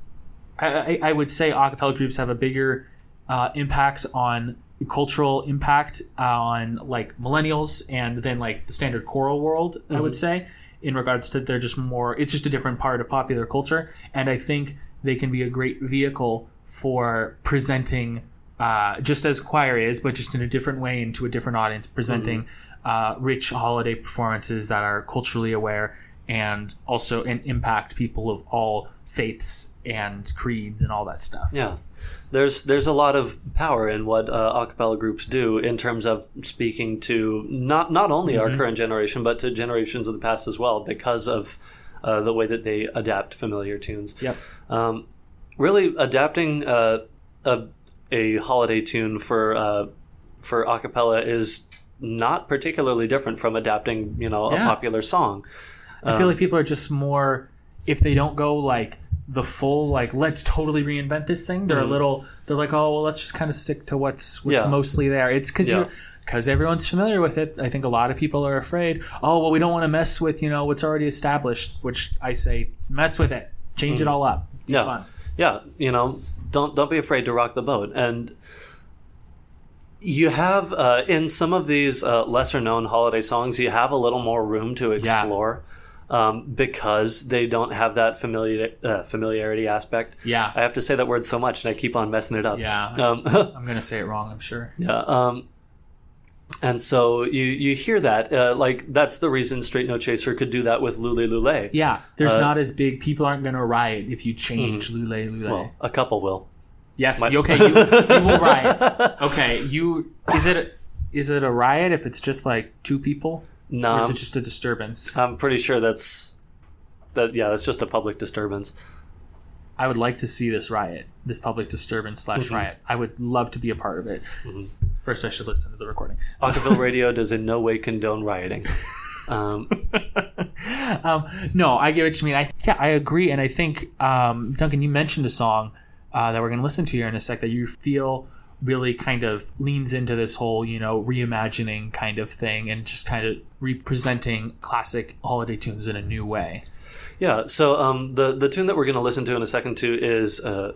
I, I, I would say a cappella groups have a bigger uh, impact on cultural impact on like millennials and then like the standard choral world i would say in regards to they're just more it's just a different part of popular culture and i think they can be a great vehicle for presenting uh, just as choir is but just in a different way and to a different audience presenting uh, rich holiday performances that are culturally aware and also and impact people of all faiths and creeds and all that stuff Yeah, there's there's a lot of power in what uh, a cappella groups do in terms of speaking to not not only Mm-hmm. our current generation but to generations of the past as well because of uh, the way that they adapt familiar tunes. Yep. Um, really adapting uh, a a holiday tune for uh, for a cappella is not particularly different from adapting you know a Yeah. popular song. I feel like people are just more if they don't go like the full like let's totally reinvent this thing. They're a little they're like oh well let's just kind of stick to what's what's. Yeah. mostly there. It's because Yeah. you because everyone's familiar with it. I think a lot of people are afraid. Oh well we don't want to mess with you know what's already established. Which I say mess with it, change it all up. Be. Yeah. fun. Yeah you know don't don't be afraid to rock the boat and you have uh, in some of these uh, lesser known holiday songs you have a little more room to explore um, because they don't have that familiar uh, familiarity aspect Yeah. i have to say that word so much and i keep on messing it up Yeah. um, I'm gonna say it wrong. I'm sure. yeah um, and so you you hear that uh, like that's the reason straight no chaser could do that with lule lule Yeah, there's Uh, not as big. People aren't gonna riot if you change Lule Lule. Mm-hmm. well a couple will Yes. My- okay. You, you will riot. Okay. You is it is it a riot if it's just like two people, or no is it just a disturbance? I'm pretty sure that's that. Yeah, that's just a public disturbance. I would like to see this riot, this public disturbance slash Mm-hmm. riot. I would love to be a part of it. First, I should listen to the recording. Acaville Radio does in no way condone rioting. Um, um, no, I get what you mean. I yeah, I agree, and I think um, Duncan, you mentioned a song uh, that we're going to listen to here in a sec that you feel really kind of leans into this whole you know reimagining kind of thing and just kind of representing classic holiday tunes in a new way. yeah. So um, the the tune that we're going to listen to in a second too is uh,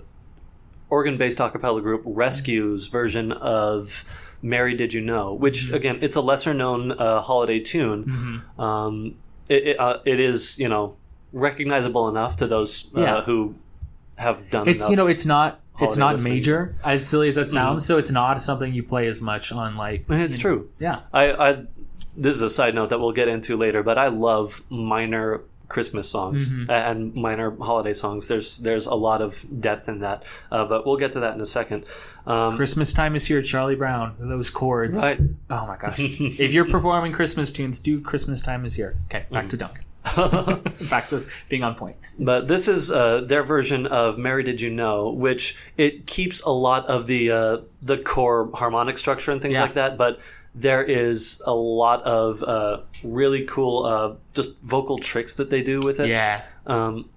Oregon-based a cappella group Rescue's version of "Mary Did You Know," which again it's a lesser-known uh, holiday tune. Um, it it, uh, it is you know recognizable enough to those uh, Yeah. who have done. It's you know it's not it's not listening. major as silly as that sounds, so it's not something you play as much on like It's you know- true. Yeah, I, I this is a side note that we'll get into later, but I love minor Christmas songs Mm-hmm. and minor holiday songs. There's there's a lot of depth in that, uh, but we'll get to that in a second. Um, Christmas time is here, Charlie Brown. Those chords. Right. Oh my gosh. if you're performing Christmas tunes, do Christmas time is here. Okay, back to Duncan. back to being on point. But this is uh, their version of "Mary Did You Know," which it keeps a lot of the uh, the core harmonic structure and things Yeah. like that. But there is a lot of uh, really cool uh, just vocal tricks that they do with it. Yeah. um,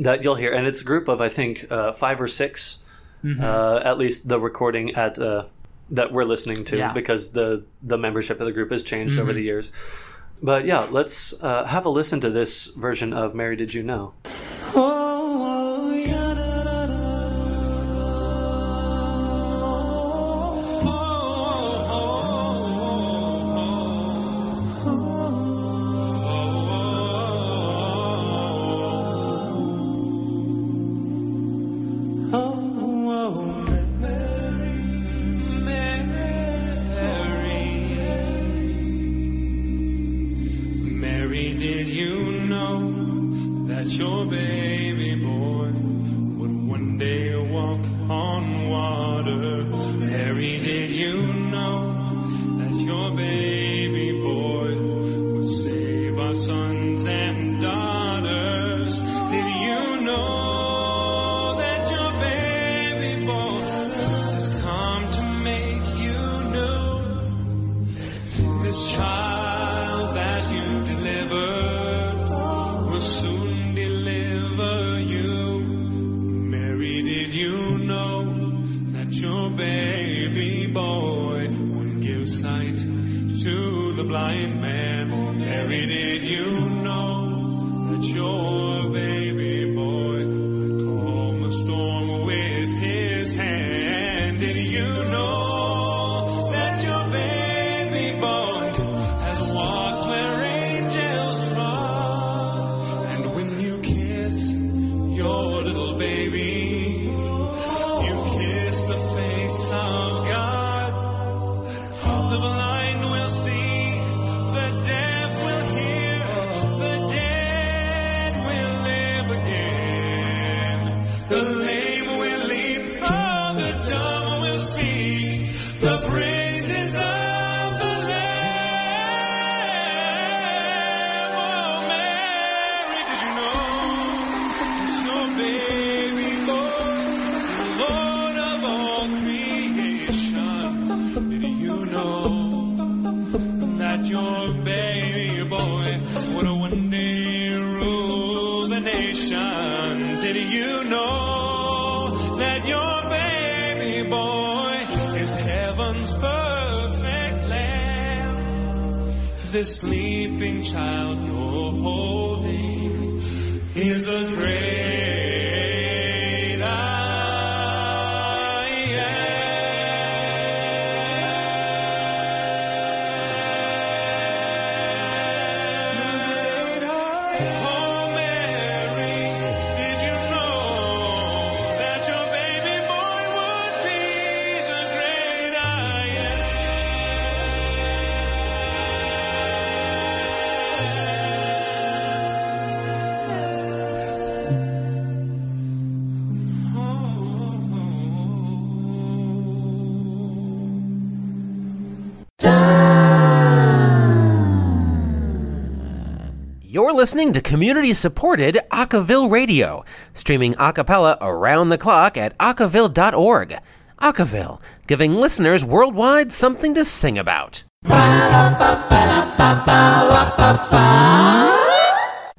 that you'll hear, and it's a group of I think uh, five or 6 Mm-hmm. uh, at least the recording at uh, that we're listening to, Yeah. Mm-hmm. because the the membership of the group has changed over the years. But yeah, let's uh, have a listen to this version of "Mary Did You Know." Listening to community supported Acaville Radio, streaming a cappella around the clock at acaville.org. Acaville, giving listeners worldwide something to sing about.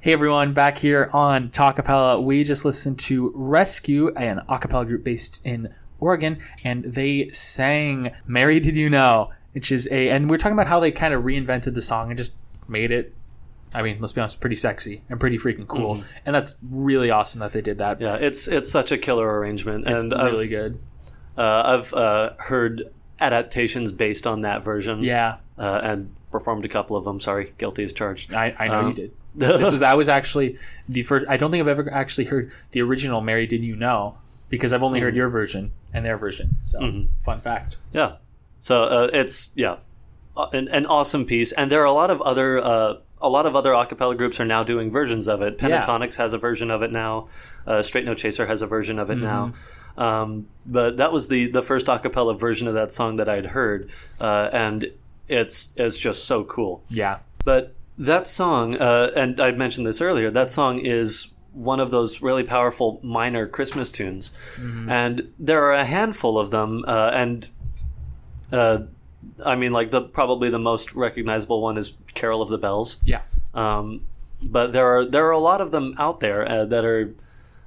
Hey everyone, back here on Talkapella. We just listened to Rescue, an a cappella group based in Oregon, and they sang Mary Did You Know? Which is a and we're talking about how they kind of reinvented the song and just made it I mean, let's be honest, pretty sexy and pretty freaking cool. And that's really awesome that they did that. Yeah, it's it's such a killer arrangement, It's and really I've, good. Uh, I've uh, heard adaptations based on that version. Yeah. uh, and performed a couple of them. Sorry, guilty as charged. I, I know Um, you did. this was that was actually the first. I don't think I've ever actually heard the original "Mary Did You Know" because I've only heard your version and their version. So fun fact. Yeah. So uh, it's yeah, an, an awesome piece, and there are a lot of other. A lot of other acapella groups are now doing versions of it. Yeah. Has a version of it now. Uh, Straight No Chaser has a version of it now. Mm-hmm. Um, but that was the the first acapella version of that song that I'd heard, uh, and it's it's just so cool. Yeah. But that song, uh, and I mentioned this earlier, that song is one of those really powerful minor Christmas tunes, Mm-hmm. and there are a handful of them. Uh, and uh, I mean, like the probably the most recognizable one is "Carol of the Bells." Yeah. Um, but there are there are a lot of them out there uh, that are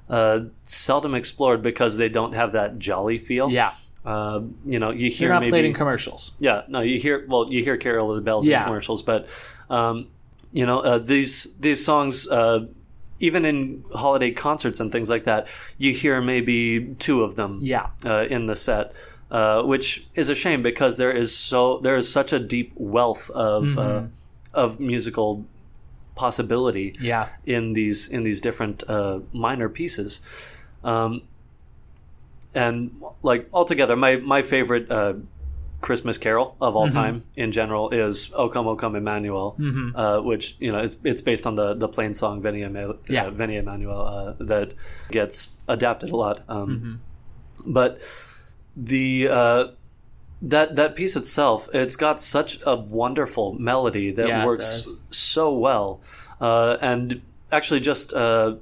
uh, seldom explored because they don't have that jolly feel. Yeah. Uh, you know, you hear not maybe played in commercials. yeah, no, you hear well, you hear Carol of the Bells Yeah. in commercials, but um, you know uh, these these songs, uh, even in holiday concerts and things like that, you hear maybe two of them Yeah. uh, in the set, uh, which is a shame because there is so there is such a deep wealth of uh, of musical possibility Yeah. in these in these different uh, minor pieces. Um, and like altogether, my my favorite uh, Christmas carol of Mm-hmm. all time in general is "O Come, O Come, Emmanuel," uh, which you know it's it's based on the the plain song "Veni, Ema- Yeah. uh, Veni Emmanuel" uh, that gets adapted a lot. Um, Mm-hmm. But the uh, that that piece itself, it's got such a wonderful melody that Yeah, works so well. Uh, and actually, just uh,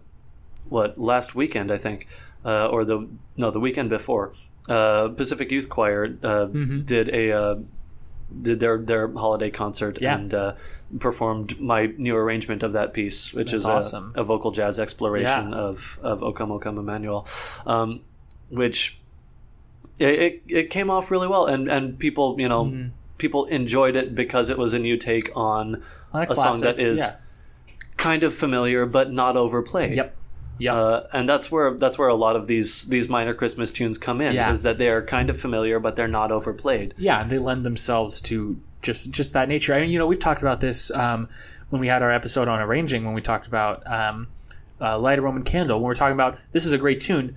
what last weekend I think, uh, or the no the weekend before, uh, Pacific Youth Choir uh, Mm-hmm. did a uh, did their their holiday concert Yeah. and uh, performed my new arrangement of that piece, which That's is awesome. a, a vocal jazz exploration Yeah. of of O Come O Come Emmanuel, um, which it, it, it came off really well, and and people you know Mm-hmm. people enjoyed it because it was a new take on On a song that is Yeah. kind of familiar but not overplayed. Yep. Yep. Uh, and that's where that's where a lot of these these minor Christmas tunes come in Yeah. is that they are kind of familiar but they're not overplayed. yeah, and they lend themselves to just just that nature. I mean, you know, we've talked about this um, when we had our episode on arranging, when we talked about um, uh, "Light a Roman Candle." When we're talking about this is a great tune,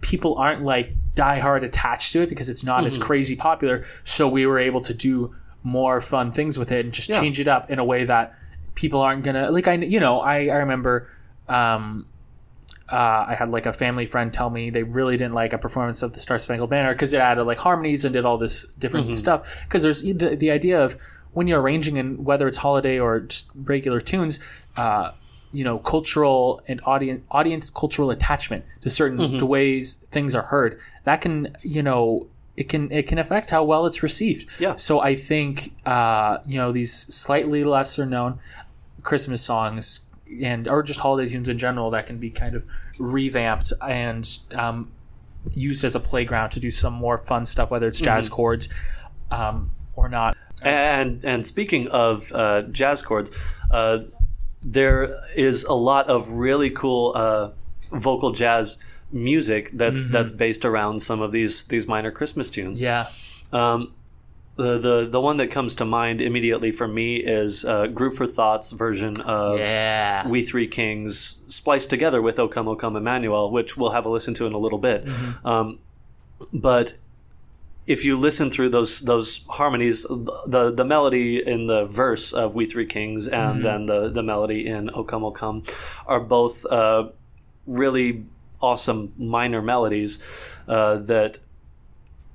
people aren't like die hard attached to it because it's not as crazy popular. So we were able to do more fun things with it and just Yeah. change it up in a way that people aren't gonna like. I you know I I remember. Um, uh, I had like a family friend tell me they really didn't like a performance of the Star Spangled Banner because it added like harmonies and did all this different stuff. Because there's the, the idea of when you're arranging and whether it's holiday or just regular tunes, uh, you know, cultural and audience audience cultural attachment to certain to ways things are heard. That can you know it can it can affect how well it's received. Yeah. So I think uh, you know these slightly lesser known Christmas songs and or just holiday tunes in general that can be kind of revamped and um, used as a playground to do some more fun stuff, whether it's jazz chords um, or not. And and speaking of uh, jazz chords, uh, there is a lot of really cool uh, vocal jazz music that's that's based around some of these these minor Christmas tunes. Yeah. Um, the, the the one that comes to mind immediately for me is uh, Groove for Thought's version of Yeah. We Three Kings spliced together with O Come O Come Emmanuel, which we'll have a listen to in a little bit. Um, but if you listen through those those harmonies, the the melody in the verse of We Three Kings and then the the melody in O Come O Come are both uh, really awesome minor melodies uh, that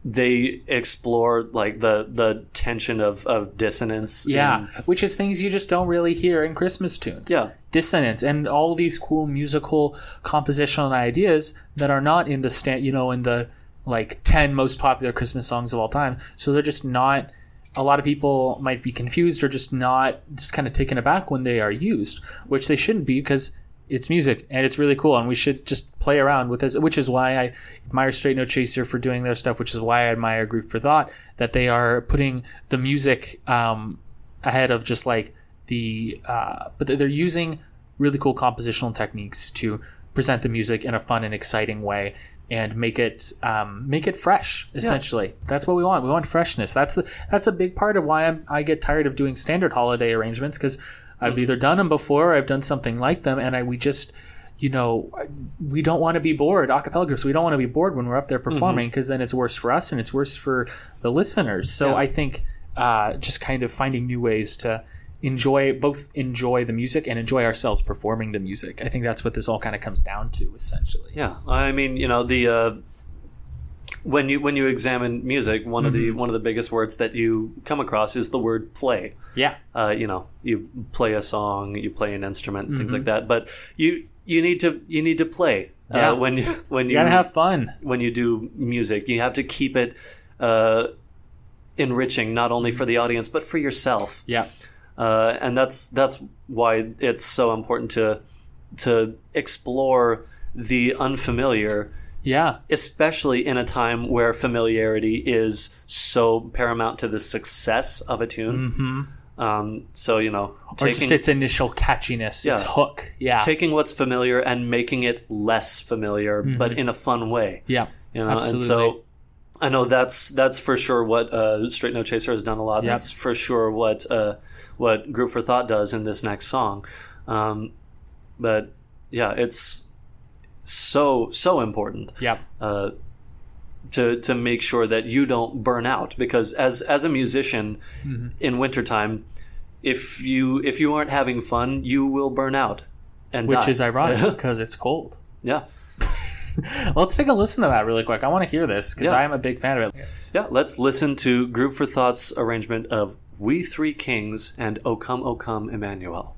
they explore like the the tension of of dissonance. Yeah, which is things you just don't really hear in Christmas tunes. Yeah. dissonance and all these cool musical compositional ideas that are not in the stand, you know, in the like ten most popular Christmas songs of all time. So they're just not. A lot of people might be confused or just not, just kind of taken aback when they are used, which they shouldn't be because it's music and it's really cool and we should just play around with this which is why i admire straight no chaser for doing their stuff which is why i admire groove for thought that they are putting the music um, ahead of just like the uh, but they're using really cool compositional techniques to present the music in a fun and exciting way and make it um, make it fresh essentially. That's what we want. We want freshness. That's the that's a big part of why I'm, i get tired of doing standard holiday arrangements because i've either done them before or i've done something like them and i we just you know we don't want to be bored acapella groups we don't want to be bored when we're up there performing because then it's worse for us and it's worse for the listeners. So i think uh, just kind of finding new ways to enjoy both enjoy the music and enjoy ourselves performing the music. I think that's what this all kind of comes down to, essentially. Yeah, I mean, you know, the uh, when you when you examine music, one of the one of the biggest words that you come across is the word play. Yeah. Uh, you know, you play a song, you play an instrument, things like that. But you you need to you need to play Yeah. uh, when you when You you gotta have fun. when you do music. You have to keep it uh, enriching, not only for the audience but for yourself. Yeah. Uh, and that's that's why it's so important to to explore the unfamiliar, Yeah. especially in a time where familiarity is so paramount to the success of a tune. Mm-hmm. Um, so you know, Or just taking its initial catchiness, its hook. Yeah. taking what's familiar and making it less familiar, but in a fun way. yeah. You know, Absolutely. and so I know that's that's for sure what uh, Straight No Chaser has done a lot. Yep. That's for sure what uh, what Groove for Thought does in this next song. Um, but yeah, it's so so important Yeah. uh, to to make sure that you don't burn out because as as a musician Mm-hmm. in wintertime, if you if you aren't having fun, you will burn out. And Which die. is ironic because it's cold. yeah. Let's take a listen to that really quick. I want to hear this because Yeah. I am a big fan of it. Yeah, let's listen to Groove for Thought's arrangement of We Three Kings and O Come, O Come, Emmanuel.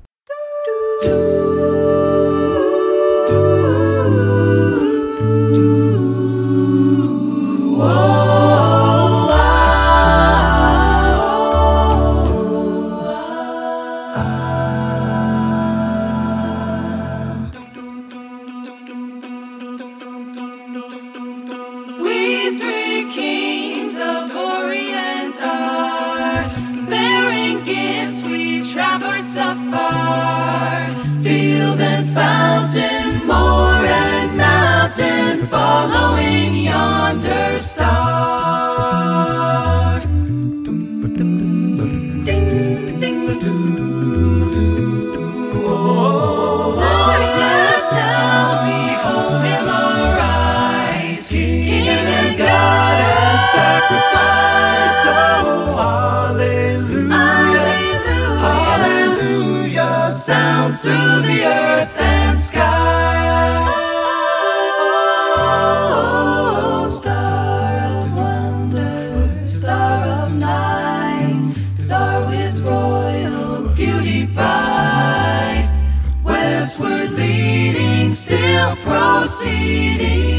Still proceeding.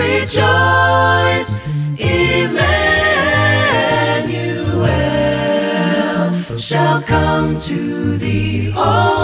Rejoice, Emmanuel shall come to thee, O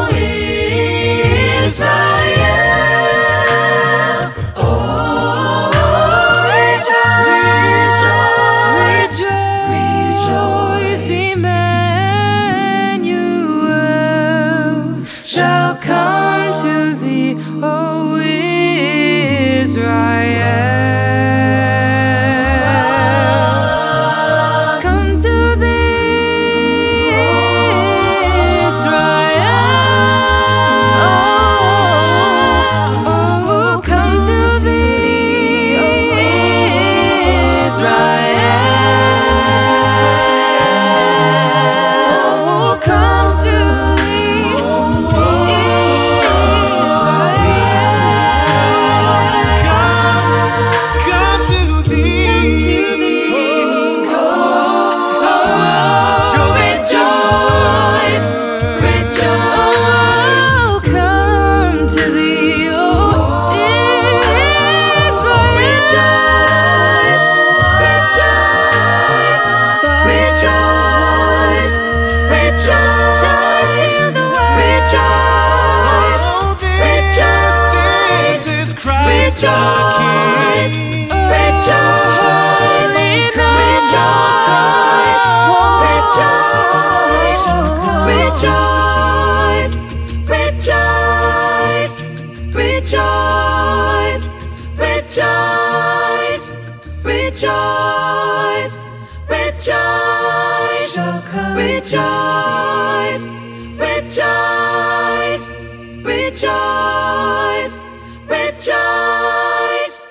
rejoice, rejoice.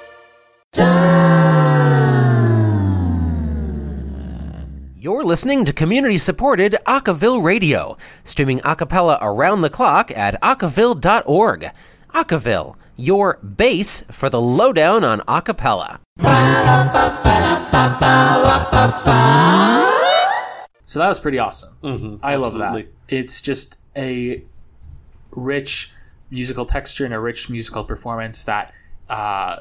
You're listening to community supported Acaville Radio, streaming a cappella around the clock at acaville.org. Acaville, your base for the lowdown on a cappella. So that was pretty awesome. Mhm, I love that. It's just a rich musical texture and a rich musical performance that uh,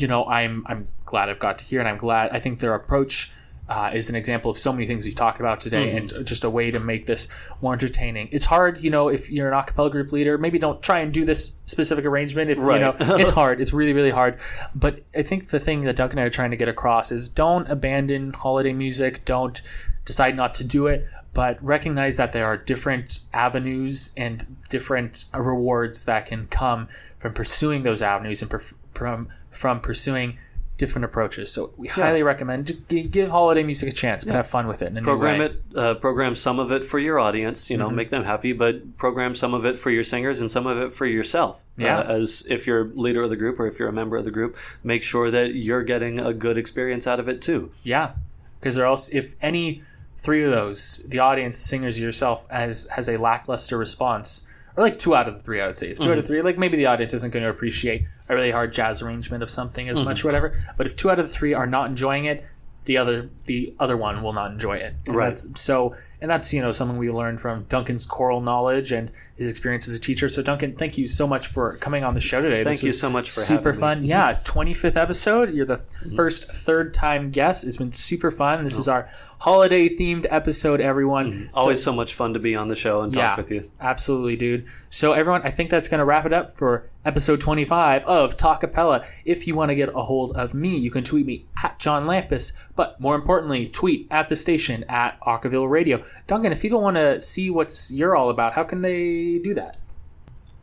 you know I'm I'm glad I've got to hear and I'm glad I think their approach uh, is an example of so many things we've talked about today Mm-hmm. and just a way to make this more entertaining. It's hard, you know, if you're an acapella group leader, maybe don't try and do this specific arrangement if Right. you know it's hard. It's really really hard. But I think the thing that Duncan and I are trying to get across is don't abandon holiday music. Don't decide not to do it, but recognize that there are different avenues and different uh, rewards that can come from pursuing those avenues and perf- from from pursuing different approaches. So we highly recommend to g- give holiday music a chance, but have fun with it. In a new program it uh, program some of it for your audience you know Mm-hmm. make them happy but program some of it for your singers and some of it for yourself Yeah. uh, as if you're leader of the group or if you're a member of the group make sure that you're getting a good experience out of it too Yeah, because or else if any three of those, the audience, the singers, yourself, has has a lackluster response, or like two out of the three, I would say. If 2 out of mhm. three, like maybe the audience isn't going to appreciate a really hard jazz arrangement of something as mhm. much, or whatever. But if two out of the three are not enjoying it, the other the other one will not enjoy it. And Right. So, and that's you know something we learned from Duncan's choral knowledge and his experience as a teacher. So, Duncan, thank you so much for coming on the show today. Thank This you so much for super having me. fun. Yeah, 25th episode. You're the mm-hmm. first third time guest. It's been super fun. This is oh. our holiday themed episode, everyone. Mm-hmm. So- always so much fun to be on the show and talk yeah, with you absolutely, dude. So, everyone, I think that's going to wrap it up for episode 25 of Talkapella. If you want to get a hold of me, you can tweet me at John Lampus, but more importantly, tweet at the station at Acaville Radio. Duncan, if people want to see what's you're all about, how can they do that?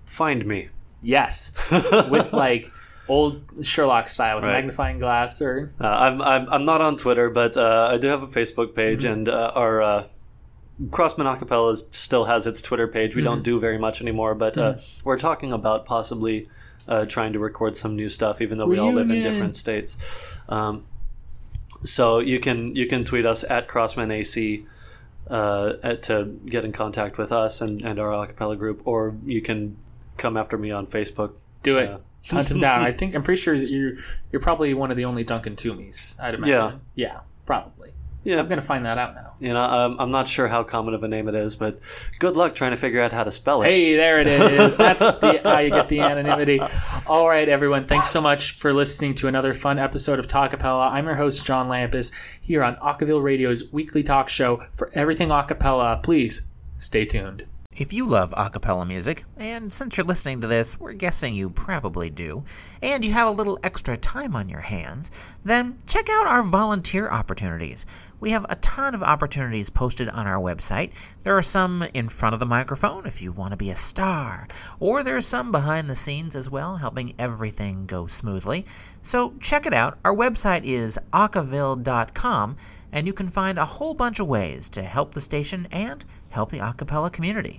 find me Yes, with like old Sherlock style with a Right. magnifying glass or uh, I'm, I'm i'm not on twitter but uh, i do have a facebook page Mm-hmm. and uh, our uh, crossman acapella is- still has its twitter page we Mm-hmm. don't do very much anymore but uh, we're talking about possibly uh, trying to record some new stuff even though we all live in different states um, so you can you can tweet us at crossman ac uh, at, to get in contact with us and, and our acapella group or you can come after me on facebook do it. Yeah. Hunt him down. I think I'm pretty sure that you're you're probably one of the only Duncan Toomies. I'd imagine. Yeah, probably. Yeah I'm gonna find that out now. You know, um, I'm not sure how common of a name it is, but good luck trying to figure out how to spell it. Hey, there it is. That's the, how you get the anonymity. All right, everyone. Thanks so much for listening to another fun episode of Talkapella. I'm your host, John Lampus, here on Acaville Radio's weekly talk show for everything acapella. Please stay tuned. If you love a cappella music, and since you're listening to this, we're guessing you probably do, and you have a little extra time on your hands, then check out our volunteer opportunities. We have a ton of opportunities posted on our website. There are some in front of the microphone if you want to be a star, or there are some behind the scenes as well, helping everything go smoothly. So check it out. Our website is acaville.com, and you can find a whole bunch of ways to help the station and help the acapella community.